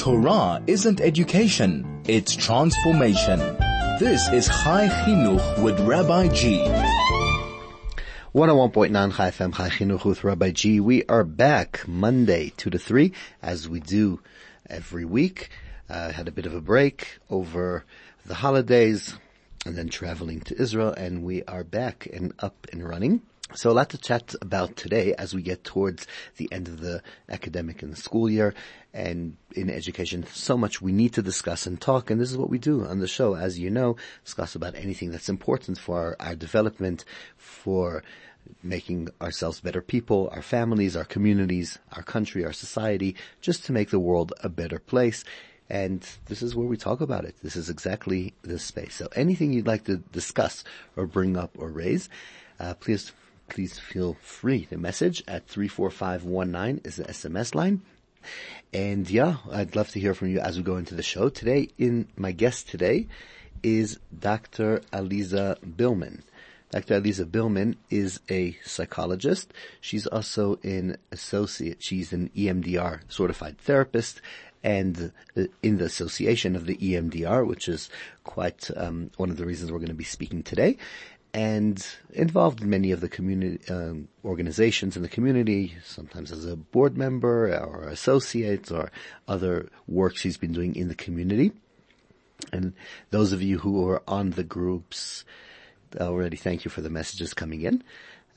Torah isn't education, it's transformation. This is Chai Chinuch with Rabbi G. 101.9 Chai FM Chai Chinuch with Rabbi G. We are back Monday 2 to 3 as we do every week. Uh, had a bit of a break over the holidays and then traveling to Israel and we are back and up and running. So a lot to chat about today as we get towards the end of the academic and the school year and in education, so much we need to discuss and talk and this is what we do on the show. As you know, discuss about anything that's important for our, our development, for making ourselves better people, our families, our communities, our country, our society, just to make the world a better place. And this is where we talk about it. This is exactly this space. So anything you'd like to discuss or bring up or raise, uh, please please feel free The message at 34519 is the SMS line. And yeah, I'd love to hear from you as we go into the show. Today, in my guest today is Dr. Aliza Bilman. Dr. Aliza Bilman is a psychologist. She's also an associate. She's an EMDR certified therapist and in the association of the EMDR, which is quite um, one of the reasons we're going to be speaking today and involved in many of the community um, organizations in the community, sometimes as a board member or associate or other works he's been doing in the community. And those of you who are on the groups already, thank you for the messages coming in.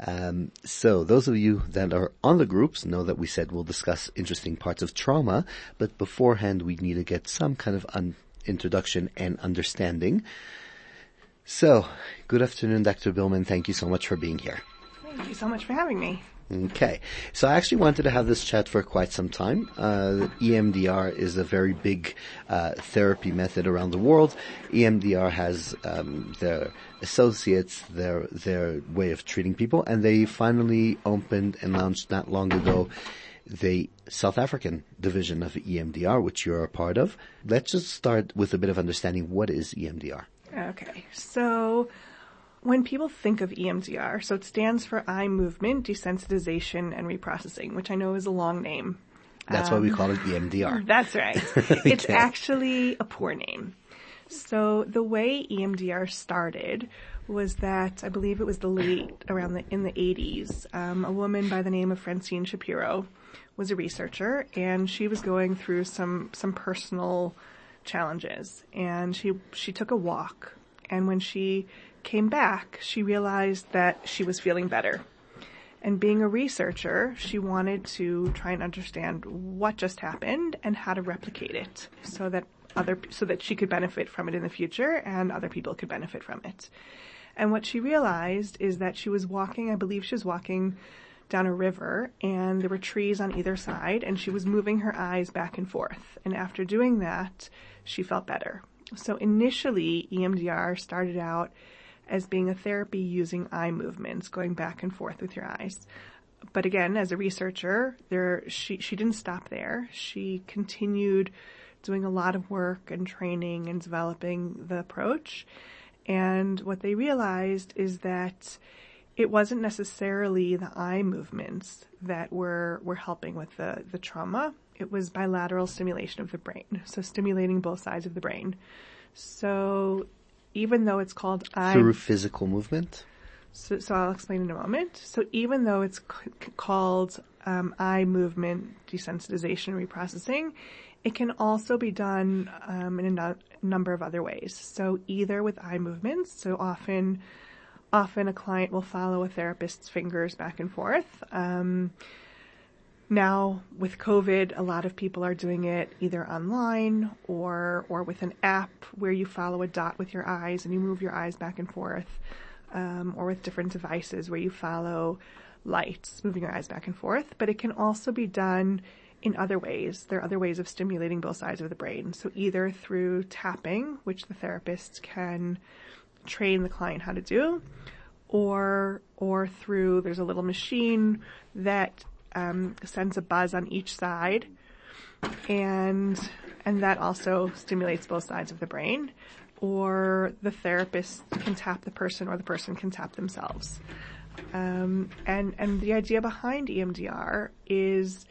Um, so those of you that are on the groups know that we said we'll discuss interesting parts of trauma, but beforehand we need to get some kind of un- introduction and understanding. So, good afternoon, Dr. Bilman. Thank you so much for being here. Thank you so much for having me. Okay. So I actually wanted to have this chat for quite some time. Uh, EMDR is a very big uh, therapy method around the world. EMDR has um, their associates, their their way of treating people, and they finally opened and launched not long ago the South African division of EMDR, which you're a part of. Let's just start with a bit of understanding what is EMDR. Okay, so when people think of EMDR, so it stands for eye movement desensitization and reprocessing, which I know is a long name. That's um, why we call it EMDR. That's right. It's actually a poor name. So the way EMDR started was that I believe it was the late around the in the 80s. Um, a woman by the name of Francine Shapiro was a researcher, and she was going through some some personal challenges. And she she took a walk. And when she came back she realized that she was feeling better. And being a researcher she wanted to try and understand what just happened and how to replicate it so that other so that she could benefit from it in the future and other people could benefit from it. And what she realized is that she was walking i believe she was walking down a river and there were trees on either side and she was moving her eyes back and forth. And after doing that she felt better. So initially, EMDR started out as being a therapy using eye movements, going back and forth with your eyes. But again, as a researcher, there she she didn't stop there. She continued doing a lot of work and training and developing the approach. And what they realized is that it wasn't necessarily the eye movements that were were helping with the the trauma it was bilateral stimulation of the brain, so stimulating both sides of the brain. So even though it's called eye through physical movement. So, so I'll explain in a moment. So even though it's c- called um, eye movement desensitization reprocessing, it can also be done um, in a no- number of other ways. So either with eye movements, so often, often a client will follow a therapist's fingers back and forth. Um, now with COVID, a lot of people are doing it either online or or with an app where you follow a dot with your eyes and you move your eyes back and forth, um, or with different devices where you follow lights, moving your eyes back and forth. But it can also be done in other ways. There are other ways of stimulating both sides of the brain. So either through tapping, which the therapist can train the client how to do, or or through there's a little machine that um, sends a buzz on each side, and and that also stimulates both sides of the brain. Or the therapist can tap the person, or the person can tap themselves. Um, and and the idea behind EMDR is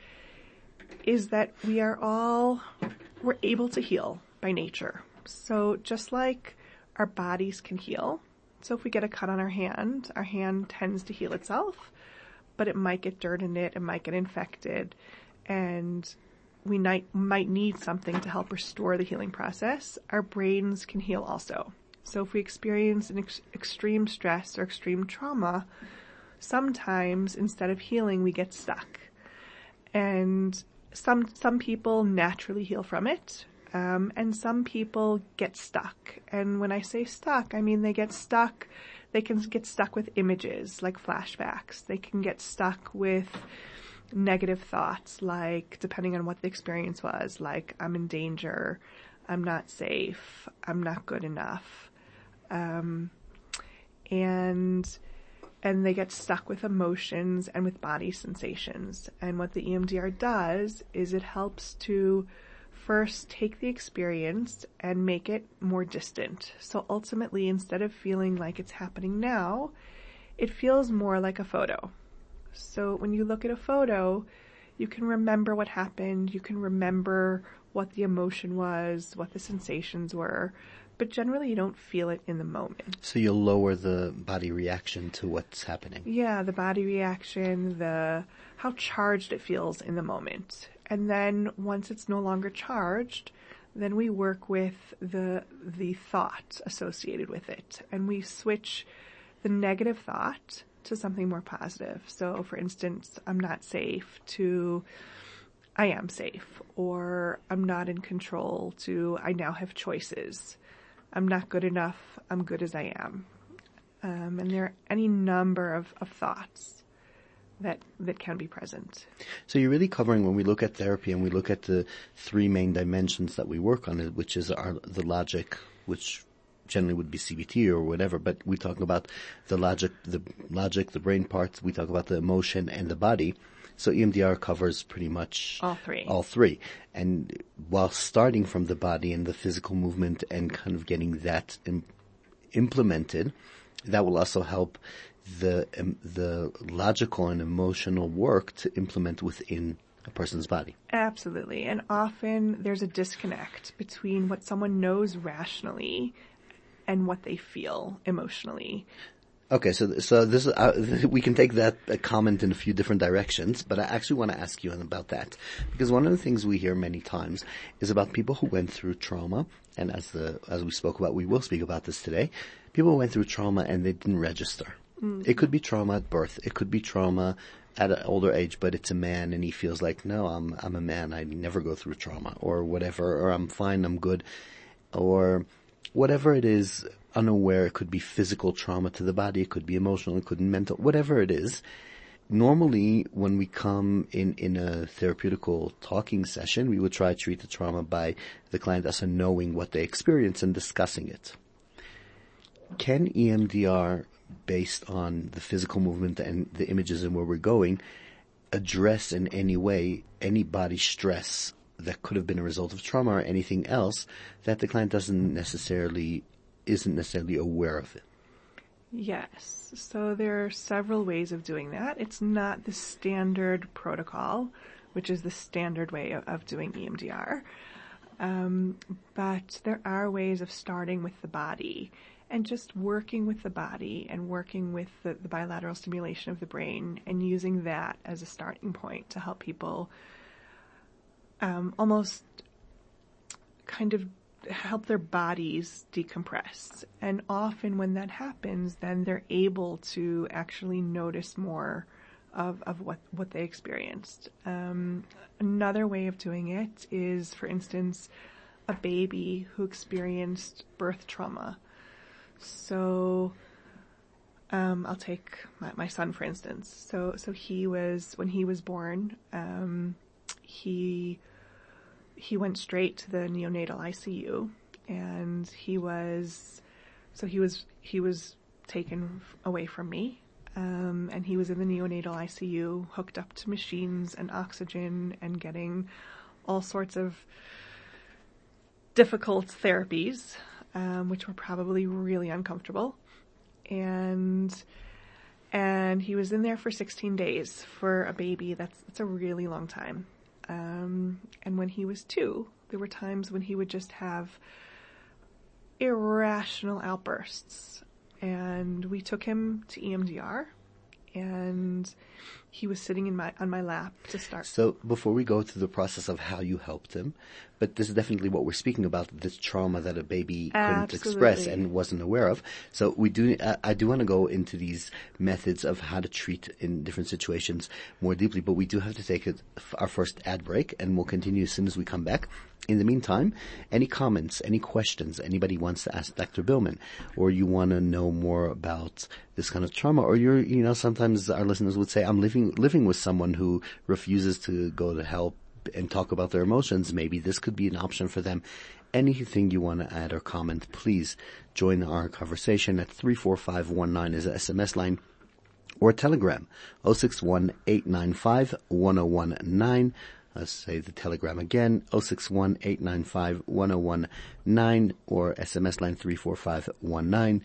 is that we are all we're able to heal by nature. So just like our bodies can heal, so if we get a cut on our hand, our hand tends to heal itself, but it might get dirt in it, it might get infected, and we might, might need something to help restore the healing process. Our brains can heal also. So if we experience an ex- extreme stress or extreme trauma, sometimes instead of healing, we get stuck. And some, some people naturally heal from it. Um, and some people get stuck. And when I say stuck, I mean they get stuck, they can get stuck with images like flashbacks. They can get stuck with negative thoughts like, depending on what the experience was, like, I'm in danger, I'm not safe, I'm not good enough. Um, and, and they get stuck with emotions and with body sensations. And what the EMDR does is it helps to first take the experience and make it more distant. So ultimately, instead of feeling like it's happening now, it feels more like a photo. So when you look at a photo, you can remember what happened, you can remember what the emotion was, what the sensations were, but generally you don't feel it in the moment. So you'll lower the body reaction to what's happening. Yeah, the body reaction, the how charged it feels in the moment. And then once it's no longer charged, then we work with the the thought associated with it and we switch the negative thought to something more positive. So for instance, I'm not safe to I am safe or I'm not in control to I now have choices. I'm not good enough. I'm good as I am. Um, and there are any number of, of thoughts that that can be present. So you're really covering when we look at therapy and we look at the three main dimensions that we work on, which is our the logic, which generally would be CBT or whatever, but we talk about the logic, the logic, the brain parts. We talk about the emotion and the body. So EMDR covers pretty much all three. All three. And while starting from the body and the physical movement and kind of getting that Im- implemented, that will also help the um, the logical and emotional work to implement within a person's body. Absolutely. And often there's a disconnect between what someone knows rationally and what they feel emotionally. Okay, so so this uh, we can take that uh, comment in a few different directions, but I actually want to ask you about that because one of the things we hear many times is about people who went through trauma, and as the as we spoke about, we will speak about this today. People who went through trauma and they didn't register. Mm. It could be trauma at birth. It could be trauma at an older age, but it's a man and he feels like, no, I'm I'm a man. I never go through trauma or whatever, or I'm fine. I'm good, or whatever it is unaware. It could be physical trauma to the body. It could be emotional. It could be mental. Whatever it is. Normally, when we come in, in a therapeutical talking session, we would try to treat the trauma by the client as a knowing what they experience and discussing it. Can EMDR, based on the physical movement and the images and where we're going, address in any way any body stress that could have been a result of trauma or anything else that the client doesn't necessarily isn't necessarily aware of it. Yes. So there are several ways of doing that. It's not the standard protocol, which is the standard way of, of doing EMDR. Um, but there are ways of starting with the body and just working with the body and working with the, the bilateral stimulation of the brain and using that as a starting point to help people um, almost kind of help their bodies decompress. And often when that happens, then they're able to actually notice more of, of what, what they experienced. Um, another way of doing it is, for instance, a baby who experienced birth trauma. So, um, I'll take my, my, son for instance. So, so he was, when he was born, um, he he went straight to the neonatal ICU and he was, so he was, he was taken away from me. Um, and he was in the neonatal ICU, hooked up to machines and oxygen and getting all sorts of difficult therapies, um, which were probably really uncomfortable. And, and he was in there for 16 days for a baby. That's, that's a really long time. Um, and when he was two, there were times when he would just have irrational outbursts. And we took him to EMDR and he was sitting in my on my lap to start. So before we go through the process of how you helped him, but this is definitely what we're speaking about, this trauma that a baby couldn't express and wasn't aware of. So we do, uh, I do want to go into these methods of how to treat in different situations more deeply, but we do have to take our first ad break and we'll continue as soon as we come back. In the meantime, any comments, any questions anybody wants to ask Dr. Bilman, or you want to know more about this kind of trauma, or you're, you know, sometimes our listeners would say, I'm living, living with someone who refuses to go to help and talk about their emotions, maybe this could be an option for them. Anything you want to add or comment, please join our conversation at 34519 is a SMS line or telegram 061 895 1019. Let's say the telegram again, 061 895 1019 or SMS line 34519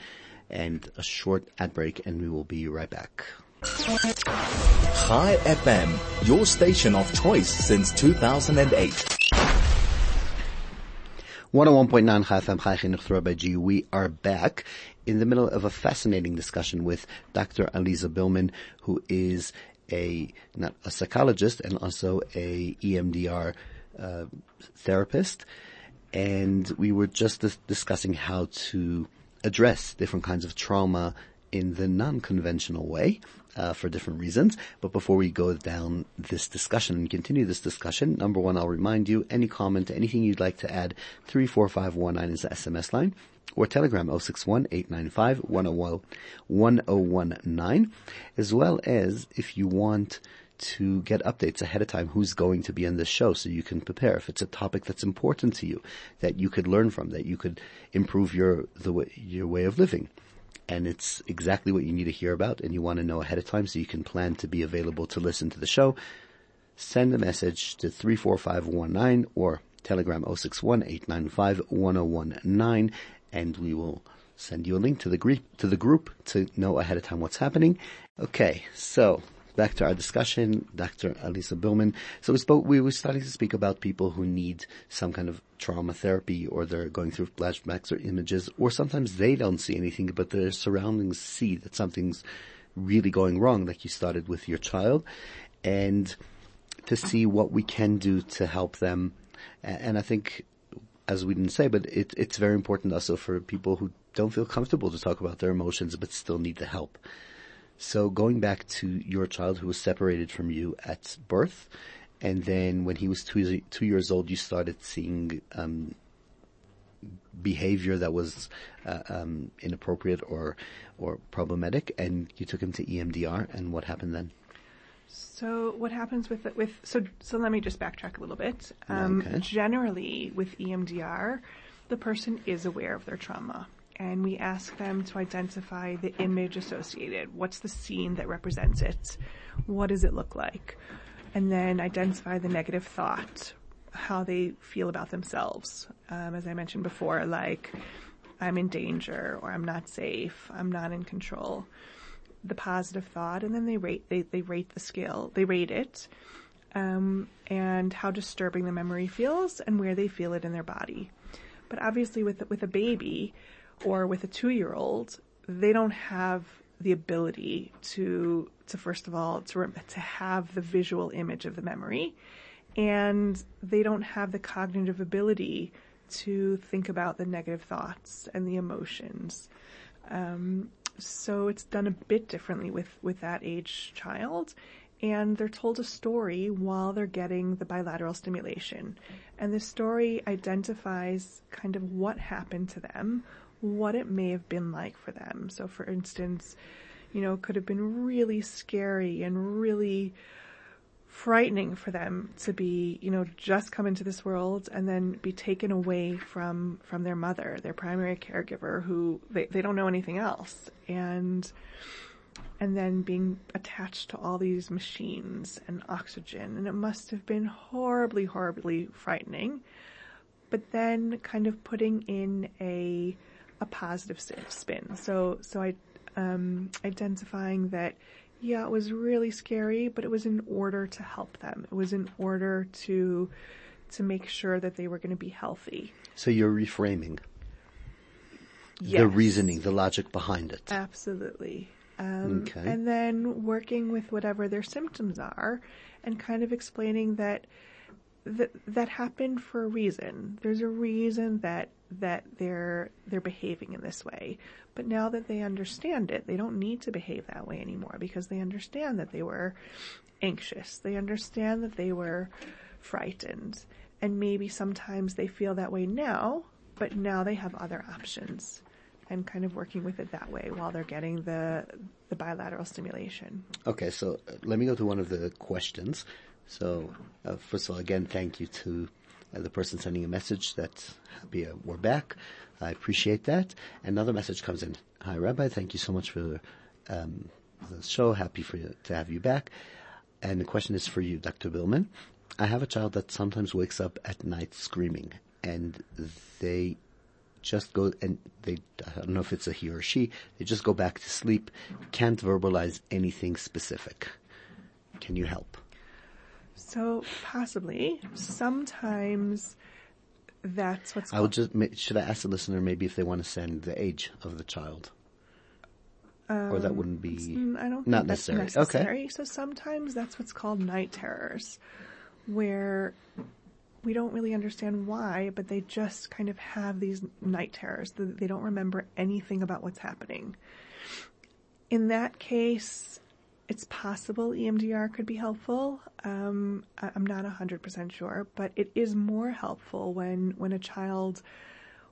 and a short ad break and we will be right back. Chai FM, your station of choice since 2008. 101.9 Chai FM, Chai Chinuch. We are back in the middle of a fascinating discussion with Dr. Aliza Bilman, who is a, not a psychologist and also a EMDR uh, therapist. And we were just dis- discussing how to address different kinds of trauma in the non-conventional way uh, for different reasons. But before we go down this discussion and continue this discussion, number one, I'll remind you, any comment, anything you'd like to add, 34519 is the SMS line or telegram 061-895-1019, as well as if you want to get updates ahead of time who's going to be on this show so you can prepare. If it's a topic that's important to you that you could learn from that you could improve your the way, your way of living. And it's exactly what you need to hear about and you want to know ahead of time so you can plan to be available to listen to the show, send a message to 34519 or telegram 061 and we will send you a link to the group, to the group to know ahead of time what's happening. Okay, so back to our discussion, Dr. Aliza Bilman. So we spoke, we were starting to speak about people who need some kind of trauma therapy or they're going through flashbacks or images or sometimes they don't see anything but their surroundings see that something's really going wrong like you started with your child and to see what we can do to help them. And I think as we didn't say, but it, it's very important also for people who don't feel comfortable to talk about their emotions but still need the help. So going back to your child who was separated from you at birth, and then when he was two, two years old, you started seeing um, behavior that was uh, um, inappropriate or or problematic, and you took him to EMDR. And what happened then? So what happens with with so so let me just backtrack a little bit. Um, okay. Generally, with EMDR, the person is aware of their trauma and we ask them to identify the image associated. What's the scene that represents it? What does it look like? And then identify the negative thought, how they feel about themselves. Um, as I mentioned before, like, I'm in danger or I'm not safe, I'm not in control. The positive thought, and then they rate, they, they rate the scale, they rate it, um, and how disturbing the memory feels and where they feel it in their body. But obviously with, with a baby, or with a two year old, they don't have the ability to, to first of all, to, to have the visual image of the memory. And they don't have the cognitive ability to think about the negative thoughts and the emotions. Um, so it's done a bit differently with, with that age child. And they're told a story while they're getting the bilateral stimulation. And the story identifies kind of what happened to them, what it may have been like for them. So, for instance, you know, could have been really scary and really frightening for them to be, you know, just come into this world and then be taken away from from their mother, their primary caregiver, who they, they don't know anything else, and and then being attached to all these machines and oxygen, and it must have been horribly, horribly frightening. But then, kind of putting in a a positive spin. So, so I, um, identifying that Yeah, it was really scary, but it was in order to help them. It was in order to to make sure that they were going to be healthy. So you're reframing Yes. the reasoning, the logic behind it. Absolutely. Um, Okay. And then working with whatever their symptoms are and kind of explaining that that, that happened for a reason. There's a reason that that they're they're behaving in this way. But now that they understand it, they don't need to behave that way anymore because they understand that they were anxious. They understand that they were frightened. And maybe sometimes they feel that way now, but now they have other options and kind of working with it that way while they're getting the the bilateral stimulation. Okay, so uh, let me go to one of the questions. So, uh, first of all, again, thank you to uh, the person sending a message that happy uh, we're back. I appreciate that. Another message comes in. Hi, Rabbi. Thank you so much for um, the show. Happy for you, to have you back. And the question is for you, Dr. Bilman. I have a child that sometimes wakes up at night screaming, and they just go and they I don't know if it's a he or she, they just go back to sleep, can't verbalize anything specific. Can you help? So possibly sometimes that's what's I would just should I ask the listener maybe if they want to send the age of the child, or that um, wouldn't be I don't not think that's necessary. necessary. Okay, So sometimes that's what's called night terrors, where we don't really understand why, but they just kind of have these night terrors. Th- They don't remember anything about what's happening. In that case, it's possible EMDR could be helpful. Um, I'm not 100% sure, but it is more helpful when, when a child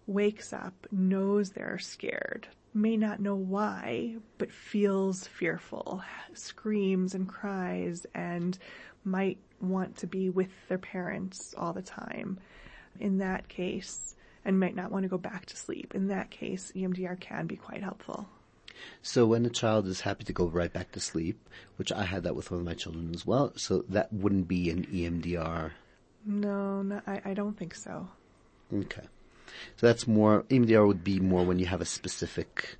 wakes up, knows they're scared, may not know why, but feels fearful, screams and cries, and might want to be with their parents all the time. In that case, and might not want to go back to sleep. In that case, EMDR can be quite helpful. So when a child is happy to go right back to sleep, which I had that with one of my children as well, so that wouldn't be an EMDR. No, no I, I don't think so. Okay, so that's more EMDR would be more when you have a specific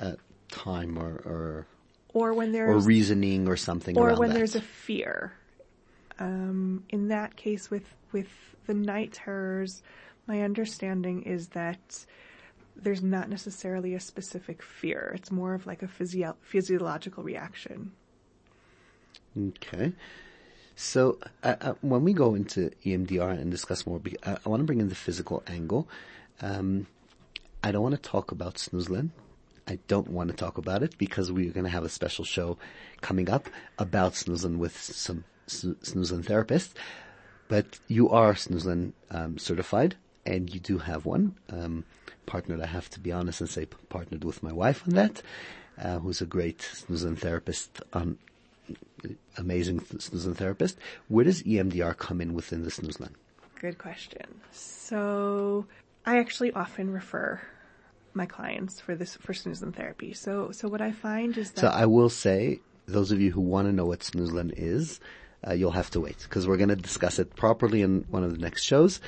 uh, time or or, Or when or there's reasoning or something. or when that. there's a fear. Um, in that case, with with the night terrors, my understanding is that there's not necessarily a specific fear. It's more of like a physio- physiological reaction. Okay. So uh, uh, when we go into EMDR and discuss more, uh, I want to bring in the physical angle. Um, I don't want to talk about Snoezelen. I don't want to talk about it because we're going to have a special show coming up about Snoezelen with some sn- Snoezelen therapists. But you are Snoezelen um, certified, and you do have one um, partnered. I have to be honest and say partnered with my wife on that, uh, who's a great Snoezelen therapist on amazing Snoezelen therapist. Where does EMDR come in within the Snoezelen? Good question. So I actually often refer my clients for this for Snoezelen therapy. So so what I find is that So I will say, those of you who want to know what Snoezelen is, uh, you'll have to wait because we're going to discuss it properly in one of the next shows.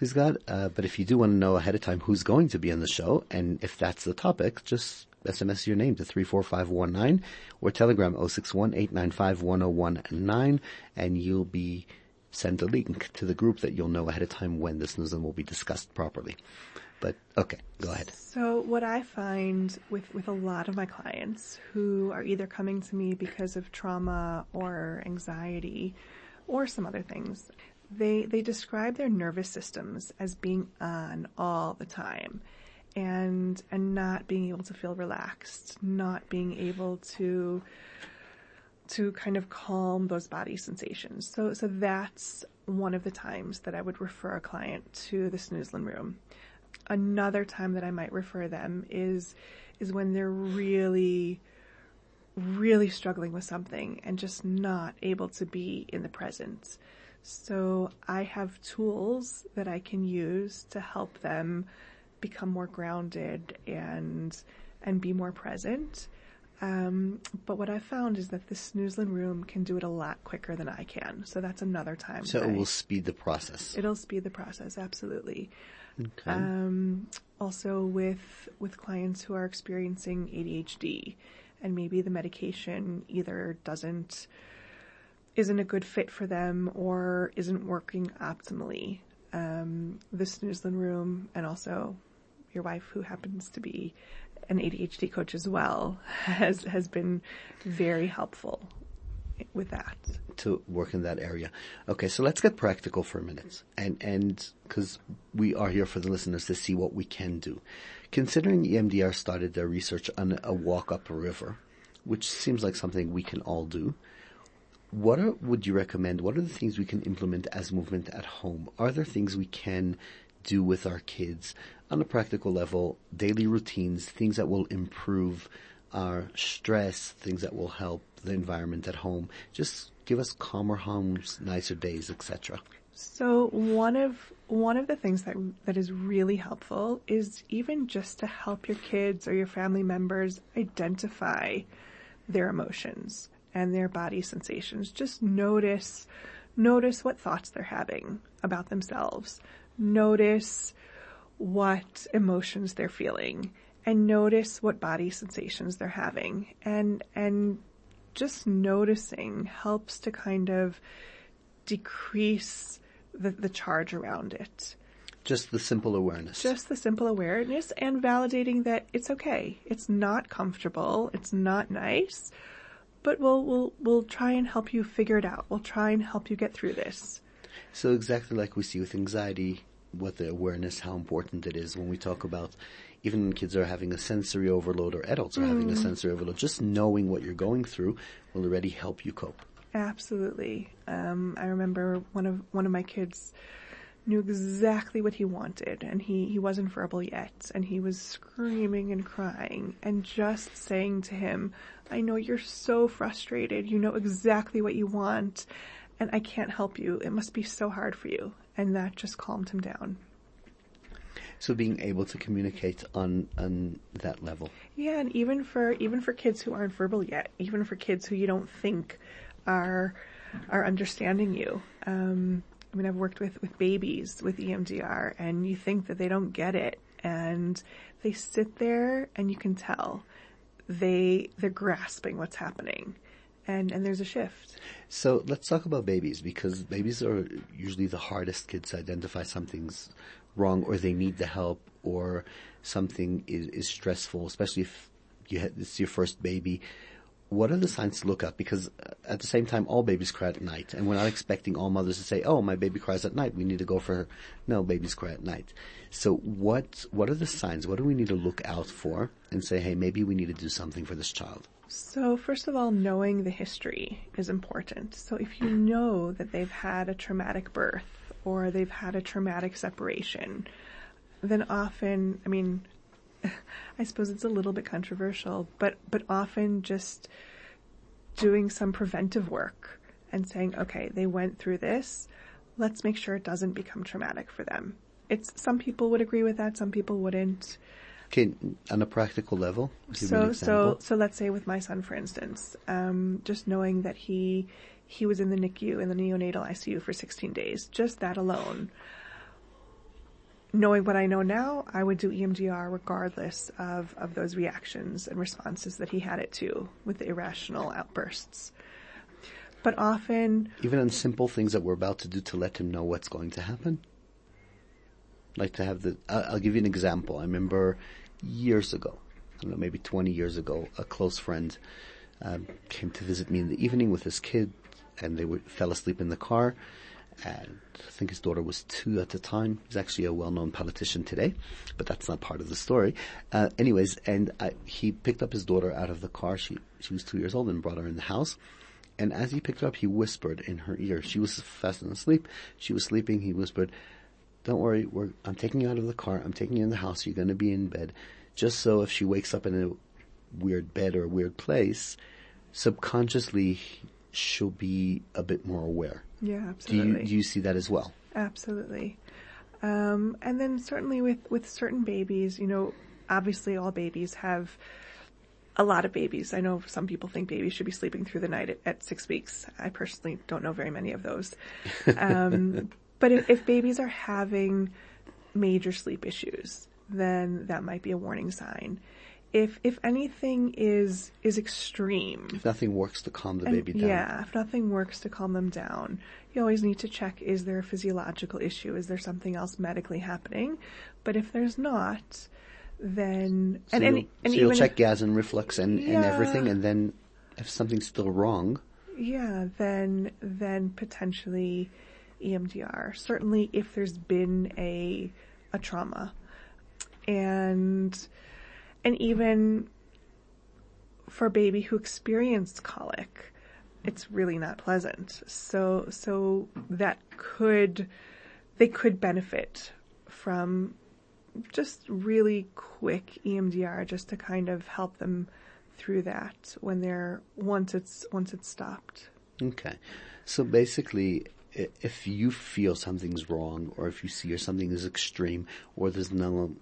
Please God. Uh, but if you do want to know ahead of time who's going to be on the show, and if that's the topic, just SMS your name to 34519 or Telegram 061-895-1019 and you'll be sent a link to the group that you'll know ahead of time when this Snoezelen will be discussed properly. But okay, go ahead. So what I find with, with a lot of my clients who are either coming to me because of trauma or anxiety or some other things, they, they describe their nervous systems as being on all the time and, and not being able to feel relaxed, not being able to, to kind of calm those body sensations. So, so that's one of the times that I would refer a client to the Snoezelen room. Another time that I might refer them is, is when they're really, really struggling with something and just not able to be in the present. So I have tools that I can use to help them become more grounded and, and be more present. Um, but what I've found is that the Snoezelen room can do it a lot quicker than I can. So that's another time. So it I- will speed the process. it'll speed the process, absolutely. Okay. Um, also with with clients who are experiencing ADHD and maybe the medication either doesn't isn't a good fit for them or isn't working optimally. Um, the Snoezelen room and also your wife who happens to be an ADHD coach as well has has been very helpful with that to work in that area. Okay, so let's get practical for a minute, and and because we are here for the listeners to see what we can do. Considering EMDR started their research on a walk up a river, which seems like something we can all do. What are, would you recommend? What are the things we can implement as movement at home? Are there things we can do with our kids on a practical level, daily routines, things that will improve our stress, things that will help the environment at home. Just give us calmer homes, nicer days, etc. So one of one of the things that that is really helpful is even just to help your kids or your family members identify their emotions and their body sensations. Just notice notice what thoughts they're having about themselves. Notice what emotions they're feeling and notice what body sensations they're having and and just noticing helps to kind of decrease the, the charge around it. Just the simple awareness. Just the simple awareness and validating that it's okay. It's not comfortable. It's not nice, but we'll, we'll, we'll try and help you figure it out. We'll try and help you get through this. So exactly like we see with anxiety, what the awareness, how important it is when we talk about even when kids are having a sensory overload or adults are mm. having a mm. sensory overload, just knowing what you're going through will already help you cope. Absolutely. Um, I remember one of one of my kids knew exactly what he wanted, and he he wasn't verbal yet, and he was screaming and crying, and just saying to him, "I know you're so frustrated. You know exactly what you want." And I can't help you. It must be so hard for you. And that just calmed him down. So being able to communicate on on that level. Yeah, and even for even for kids who aren't verbal yet, even for kids who you don't think are are understanding you. Um, I mean, I've worked with with babies with EMDR, and you think that they don't get it, and they sit there, and you can tell they they're grasping what's happening and and there's a shift. So let's talk about babies because babies are usually the hardest kids to identify something's wrong or they need the help or something is, is stressful, especially if you had, it's your first baby. What are the signs to look at? Because uh, at the same time, all babies cry at night, and we're not expecting all mothers to say, "Oh, my baby cries at night. We need to go for her." No, babies cry at night. So, what what are the signs? What do we need to look out for and say, "Hey, maybe we need to do something for this child"? So, first of all, knowing the history is important. So, if you know that they've had a traumatic birth or they've had a traumatic separation, then often, I mean, I suppose it's a little bit controversial, but, but often just doing some preventive work and saying, okay, they went through this. Let's make sure it doesn't become traumatic for them. It's, some people would agree with that, some people wouldn't. Okay, on a practical level. So, so, so let's say with my son, for instance, um, just knowing that he he was in the NICU in the neonatal ICU for 16 days. Just that alone. Knowing what I know now, I would do EMDR regardless of, of those reactions and responses that he had it to with the irrational outbursts. But often. Even on simple things that we're about to do to let him know what's going to happen. Like to have the, I'll give you an example. I remember years ago, I don't know, maybe 20 years ago, a close friend um, came to visit me in the evening with his kid and they were, fell asleep in the car. And I think his daughter was two at the time. He's actually a well-known politician today, but that's not part of the story. Uh, anyways, and I, he picked up his daughter out of the car. She she was two years old and brought her in the house. And as he picked her up, he whispered in her ear. She was fast asleep. She was sleeping. He whispered, "Don't worry. I'm taking you out of the car. I'm taking you in the house. You're going to be in bed, just so if she wakes up in a weird bed or a weird place, subconsciously she'll be a bit more aware. Yeah, absolutely. Do you, do you see that as well? Absolutely. Um, and then certainly with, with certain babies, you know, obviously all babies have a lot of babies. I know some people think babies should be sleeping through the night at, at six weeks. I personally don't know very many of those. Um, but if, if babies are having major sleep issues, then that might be a warning sign. If if anything is is extreme, If nothing works to calm the and- baby down. yeah, if nothing works to calm them down, you always need to check: is there a physiological issue? Is there something else medically happening? But if there's not, then So and you'll, and, and so you'll check gas and reflux and, and everything, and then if something's still wrong, Yeah, then then potentially EMDR. Certainly, if there's been a a trauma, and and even for a baby who experienced colic, it's really not pleasant. So so that could they could benefit from just really quick EMDR just to kind of help them through that when they're once it's once it's stopped. Okay. So basically, if you feel something's wrong, or if you see or something is extreme, or there's no,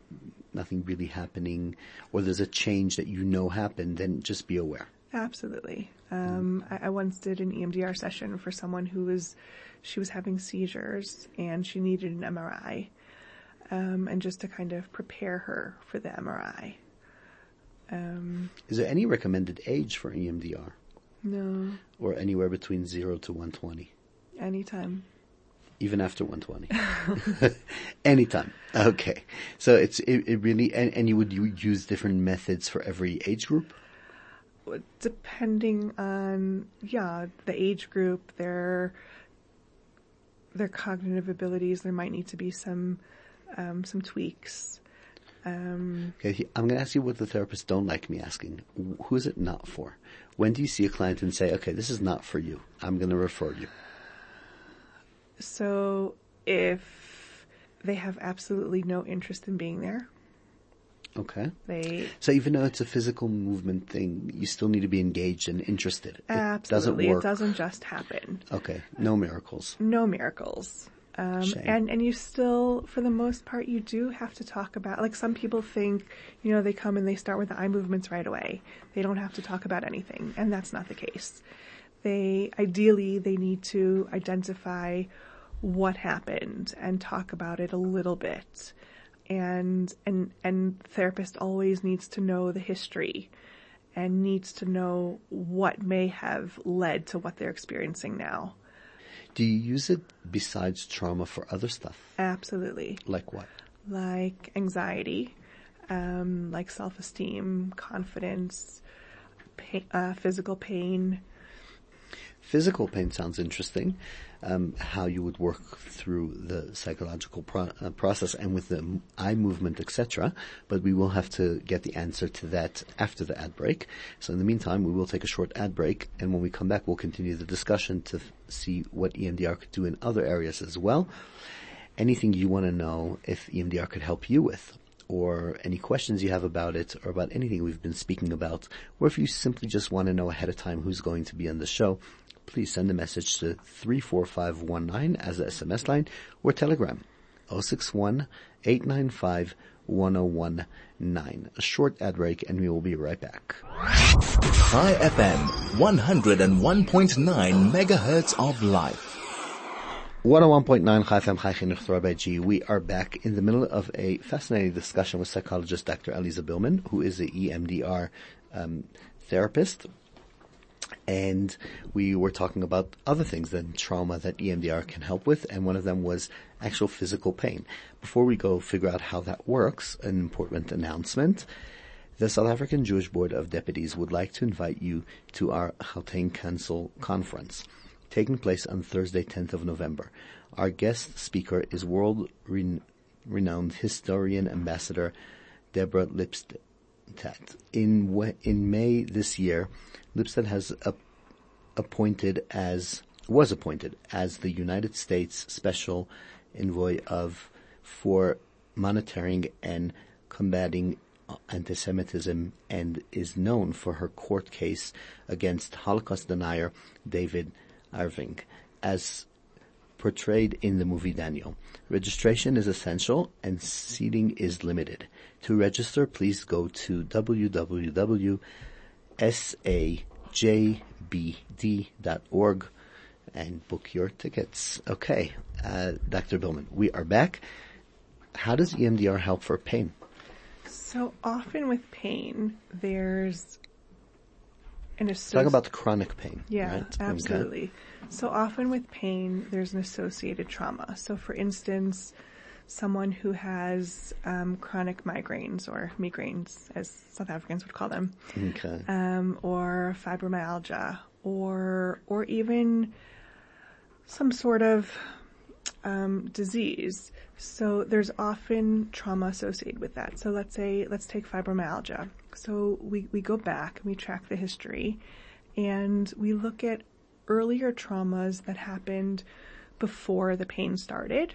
nothing really happening, or there's a change that you know happened, then just be aware. Absolutely. Um, I, I once did an EMDR session for someone who was, she was having seizures and she needed an MRI, um, and just to kind of prepare her for the MRI. Um, Is there any recommended age for EMDR, no, or anywhere between zero to 120? Anytime. Even after 120. Anytime. Okay. So it's, it, it really, and, and you would you use different methods for every age group? Depending on, yeah, the age group, their, their cognitive abilities, there might need to be some, um, some tweaks. Um, Okay, I'm going to ask you what the therapists don't like me asking. Who is it not for? When do you see a client and say, okay, this is not for you. I'm going to refer you. So if they have absolutely no interest in being there, Okay. they So even though it's a physical movement thing, you still need to be engaged and interested. It absolutely doesn't work. it doesn't just happen. Okay. No miracles. No miracles. Um, and and you still, for the most part, you do have to talk about. Like some people think, you know, they come and they start with the eye movements right away. They don't have to talk about anything, and that's not the case. They ideally they need to identify what happened and talk about it a little bit. And and and therapist always needs to know the history and needs to know what may have led to what they're experiencing now. Do you use it besides trauma for other stuff? Absolutely. Like what? Like anxiety, um, like self-esteem, confidence, pa- uh, physical pain. Physical pain sounds interesting. Um, how you would work through the psychological pro- uh, process and with the eye movement, etc. But we will have to get the answer to that after the ad break. So in the meantime, we will take a short ad break, and when we come back, we'll continue the discussion to f- see what EMDR could do in other areas as well. Anything you want to know if EMDR could help you with, or any questions you have about it, or about anything we've been speaking about, or if you simply just want to know ahead of time who's going to be on the show, please send a message to 34519 as a SMS line or Telegram 061 895 1019. A short ad break and we will be right back. Chai FM, 101.9 megahertz of life. 101.9 Chai FM Chai Chinuch Through Rabbi G. We are back in the middle of a fascinating discussion with psychologist Dr. Aliza Bilman, who is a E EMDR um, therapist. And we were talking about other things than trauma that EMDR can help with, and one of them was actual physical pain. Before we go figure out how that works, an important announcement. The South African Jewish Board of Deputies would like to invite you to our Gauteng Council conference, taking place on Thursday, 10th of November. Our guest speaker is world ren- renowned historian ambassador Deborah Lipstadt. In in May this year, Lipstadt has appointed as was appointed as the United States Special Envoy of for monitoring and combating anti-Semitism and is known for her court case against Holocaust denier David Irving as portrayed in the movie Denial. Registration is essential and seating is limited. To register, please go to www.sajbd.org and book your tickets. Okay, uh, Dr. Bilman, we are back. How does EMDR help for pain? So often with pain, there's an associ- Talk about the chronic pain. Yeah, right? Okay. absolutely. So often with pain, there's an associated trauma. So for instance, someone who has um, chronic migraines or migraines, as South Africans would call them, Okay. um, or fibromyalgia, or or even some sort of um, disease. So there's often trauma associated with that. So let's say let's take fibromyalgia. So we we go back and we track the history, and we look at earlier traumas that happened before the pain started,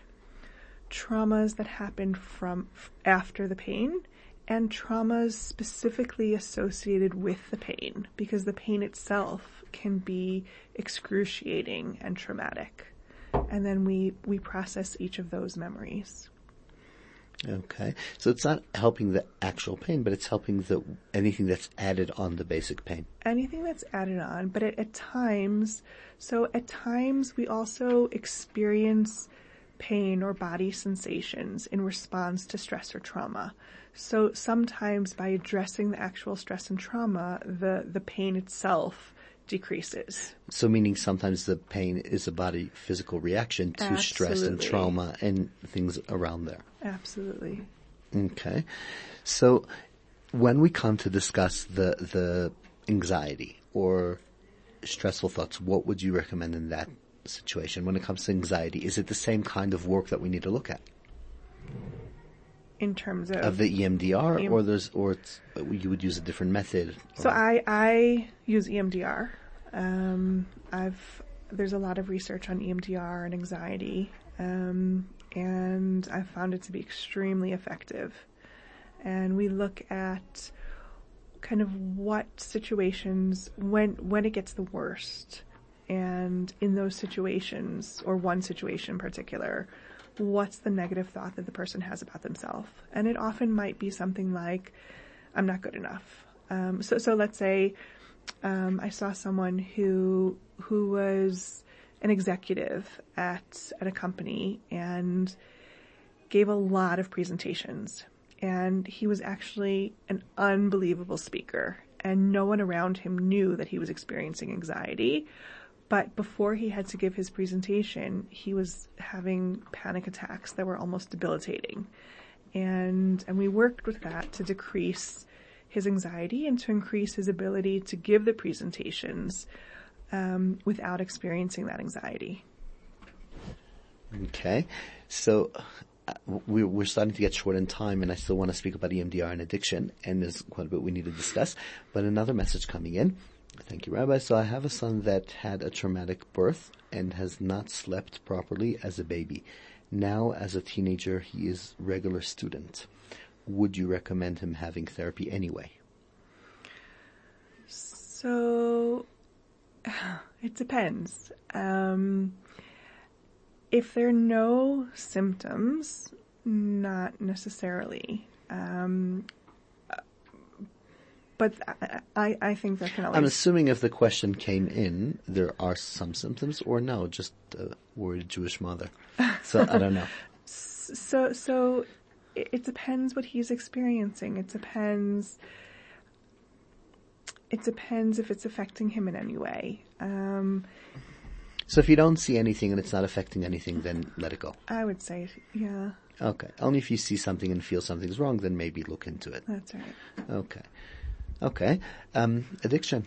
traumas that happened from after the pain, and traumas specifically associated with the pain because the pain itself can be excruciating and traumatic. And then we, we process each of those memories. Okay. So it's not helping the actual pain, but it's helping the anything that's added on the basic pain. Anything that's added on, but at, at times, so at times we also experience pain or body sensations in response to stress or trauma. So sometimes by addressing the actual stress and trauma, the, the pain itself decreases. So meaning sometimes the pain is a body physical reaction to stress and trauma and things around there. Absolutely. Okay. So when we come to discuss the, the anxiety or stressful thoughts, what would you recommend in that situation? When it comes to anxiety, is it the same kind of work that we need to look at? In terms of, Of the EMDR EM or there's, or it's, you would use a different method? So I I use EMDR. Um, I've there's a lot of research on EMDR and anxiety, um, and I found it to be extremely effective. And we look at kind of what situations when when it gets the worst, and in those situations or one situation in particular, what's the negative thought that the person has about themselves? And it often might be something like, "I'm not good enough." Um, so so let's say um, I saw someone who who was an executive at at a company and gave a lot of presentations and he was actually an unbelievable speaker and no one around him knew that he was experiencing anxiety but before he had to give his presentation he was having panic attacks that were almost debilitating and and we worked with that to decrease his anxiety and to increase his ability to give the presentations um, without experiencing that anxiety. Okay. So uh, we're, we're starting to get short in time and I still want to speak about EMDR and addiction and there's quite a bit we need to discuss. But another message coming in. Thank you, Rabbi. So I have a son that had a traumatic birth and has not slept properly as a baby. Now as a teenager, he is regular student. Would you recommend him having therapy anyway? So it depends. Um, if there are no symptoms, not necessarily. Um, but I, I, think there can I'm assuming if the question came in, there are some symptoms or no, just a worried Jewish mother. So I don't know. So, so it, it depends what he's experiencing. It depends. It depends if it's affecting him in any way. Um, So if you don't see anything and it's not affecting anything, then let it go. I would say, yeah, Okay. Only if you see something and feel something's wrong, then maybe look into it. that's right. Okay. Okay. Um, addiction.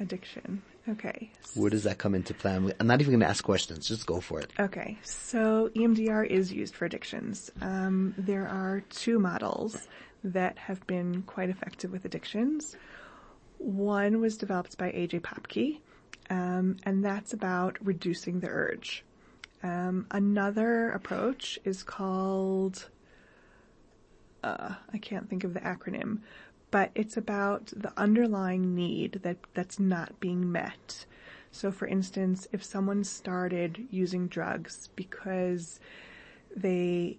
Addiction. Okay. Where does that come into play? I'm not even going to ask questions. Just go for it. Okay, so EMDR is used for addictions. Um, there are two models that have been quite effective with addictions. One was developed by AJ Popky, um, and that's about reducing the urge. Um, another approach is called, uh, I can't think of the acronym, but it's about the underlying need that, that's not being met. So for instance, if someone started using drugs because they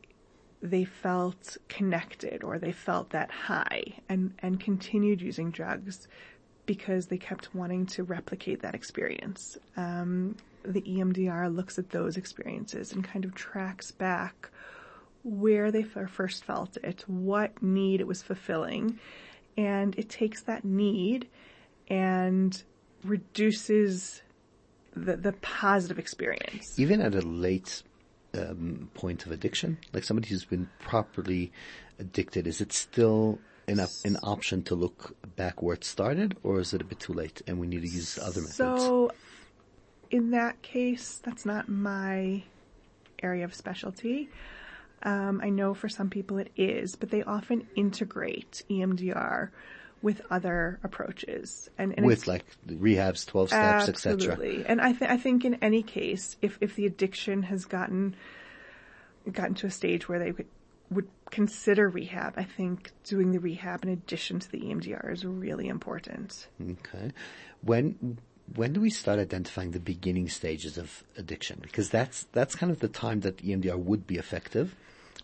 they felt connected or they felt that high and, and continued using drugs because they kept wanting to replicate that experience. Um, the EMDR looks at those experiences and kind of tracks back where they first felt it, what need it was fulfilling, and it takes that need and reduces the, the positive experience. Even at a late um, point of addiction, like somebody who's been properly addicted, is it still an, an option to look back where it started, or is it a bit too late and we need to use other methods? So, in that case, that's not my area of specialty. Um, I know for some people it is, but they often integrate EMDR with other approaches and, and With like the rehabs, 12 steps, etc. Absolutely. And I, th- I think in any case, if, if the addiction has gotten, gotten to a stage where they would, would consider rehab, I think doing the rehab in addition to the EMDR is really important. Okay. When when do we start identifying the beginning stages of addiction? Because that's that's kind of the time that EMDR would be effective.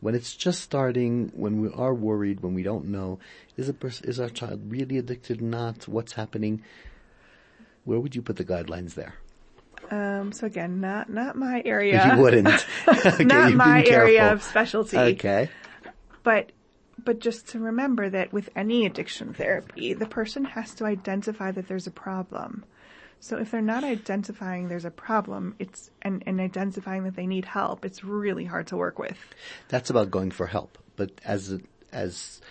When it's just starting, when we are worried, when we don't know, is a pers- is our child really addicted? Not what's happening? Where would you put the guidelines there? Um, so again, not, not my area. You wouldn't. Okay, not my area of specialty. Okay. But but just to remember that with any addiction therapy, the person has to identify that there's a problem. So if they're not identifying there's a problem, it's and, and identifying that they need help, it's really hard to work with. That's about going for help. But as as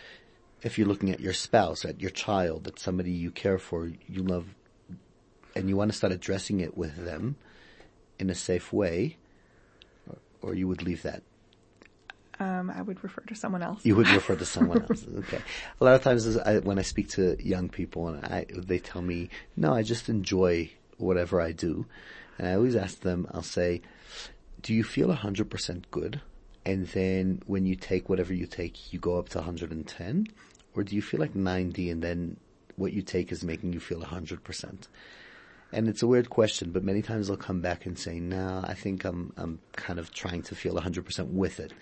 if you're looking at your spouse, at your child, at somebody you care for, you love, and you want to start addressing it with them in a safe way, or, or you would leave that. Um, I would refer to someone else. You would refer to someone else. Okay. A lot of times I, when I speak to young people and I, they tell me, no, I just enjoy whatever I do. And I always ask them, I'll say, do you feel 100% good? And then when you take whatever you take, you go up to 110? Or do you feel like 90 and then what you take is making you feel 100%? And it's a weird question, but many times they'll come back and say, "No, I think I'm I'm kind of trying to feel 100% with it,"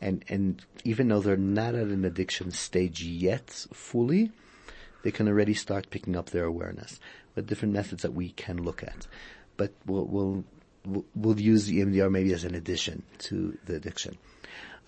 and and even though they're not at an addiction stage yet fully, they can already start picking up their awareness with different methods that we can look at. But we'll we'll we'll, use EMDR maybe as an addition to the addiction.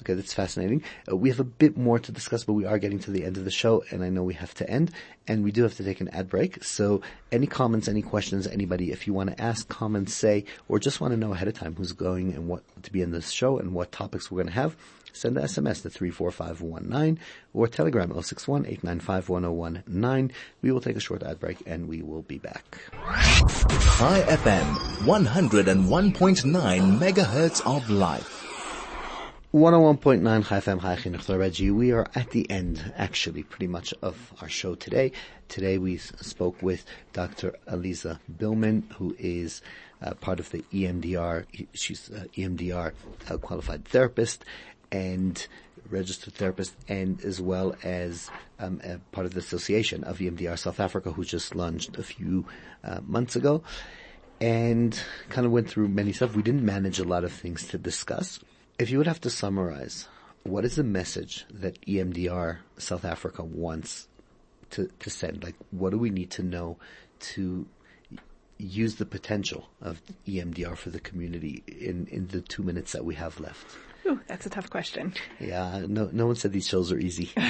Okay, that's fascinating. Uh, we have a bit more to discuss, but we are getting to the end of the show, and I know we have to end, and we do have to take an ad break. So, any comments, any questions, anybody, if you want to ask, comment, say, or just want to know ahead of time who's going and what to be in this show and what topics we're going to have, send the SMS to 34519 or Telegram 061 895 We will take a short ad break, and we will be back. Chai FM, 101.9 megahertz of life. 101.9 Chai FM Chinuch We are at the end, actually, pretty much of our show today. Today we spoke with Dr. Aliza Bilman, who is uh, part of the EMDR. She's uh, EMDR uh, qualified therapist and registered therapist, and as well as um, part of the Association of EMDR South Africa, who just launched a few uh, months ago. And kind of went through many stuff. We didn't manage a lot of things to discuss. If you would have to summarize, what is the message that EMDR South Africa wants to, to send? Like, what do we need to know to use the potential of EMDR for the community in, in the two minutes that we have left? Ooh, that's a tough question. Yeah, no, no one said these shows are easy.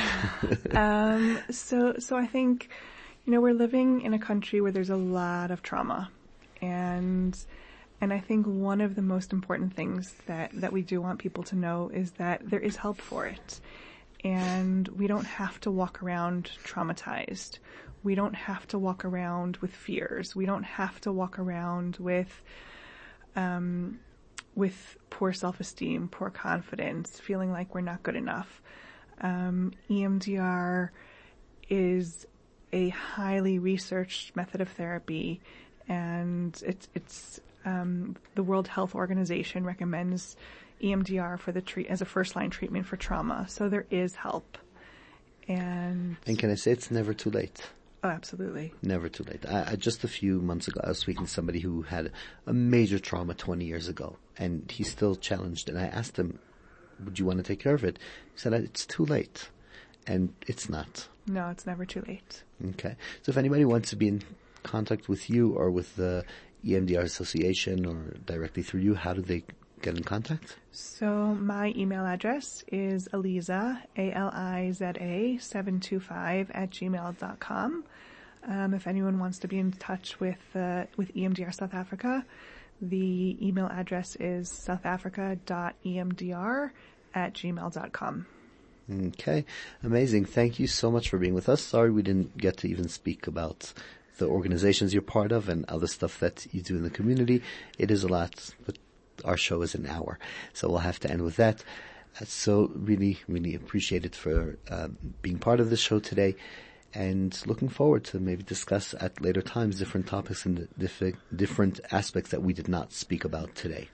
Um, so, so I think, you know, we're living in a country where there's a lot of trauma, and and I think one of the most important things that that we do want people to know is that there is help for it, and we don't have to walk around traumatized. We don't have to walk around with fears. We don't have to walk around with um, with poor self-esteem, poor confidence, feeling like we're not good enough. Um, EMDR is a highly researched method of therapy, and it's it's um, the World Health Organization recommends EMDR for the treat as a first line treatment for trauma. So there is help, and and can I say it's never too late? oh, absolutely. Never too late. I, I, just a few months ago, I was speaking to somebody who had a major trauma 20 years ago, and he's still challenged. And I asked him, "Would you want to take care of it?" He said, "It's too late," and it's not. No, it's never too late. Okay. So if anybody wants to be in contact with you or with the EMDR Association or directly through you, how do they get in contact? So my email address is Aliza, A-L-I-Z-A, 725 at gmail.com. Um, if anyone wants to be in touch with, uh, with EMDR South Africa, the email address is southafrica.emdr at gmail.com. Okay, amazing. Thank you so much for being with us. Sorry we didn't get to even speak about the organizations you're part of and other stuff that you do in the community. It is a lot, but our show is an hour, so we'll have to end with that. Uh, so really, really appreciate it for uh, being part of the show today and looking forward to maybe discuss at later times different topics and diff- different aspects that we did not speak about today.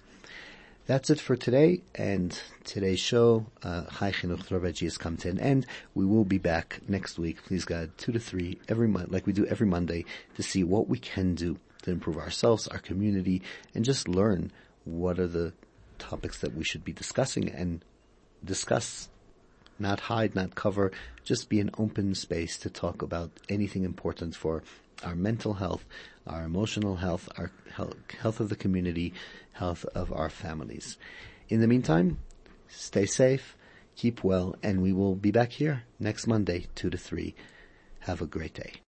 That's it for today and today's show. Uh, Chai Chinuch Rabbi has come to an end. We will be back next week, please God, two to three every month, like we do every Monday, to see what we can do to improve ourselves, our community, and just learn what are the topics that we should be discussing and discuss. Not hide, not cover, just be an open space to talk about anything important for our mental health, our emotional health, our health of the community, health of our families. In the meantime, stay safe, keep well, and we will be back here next Monday, 2 to 3. Have a great day.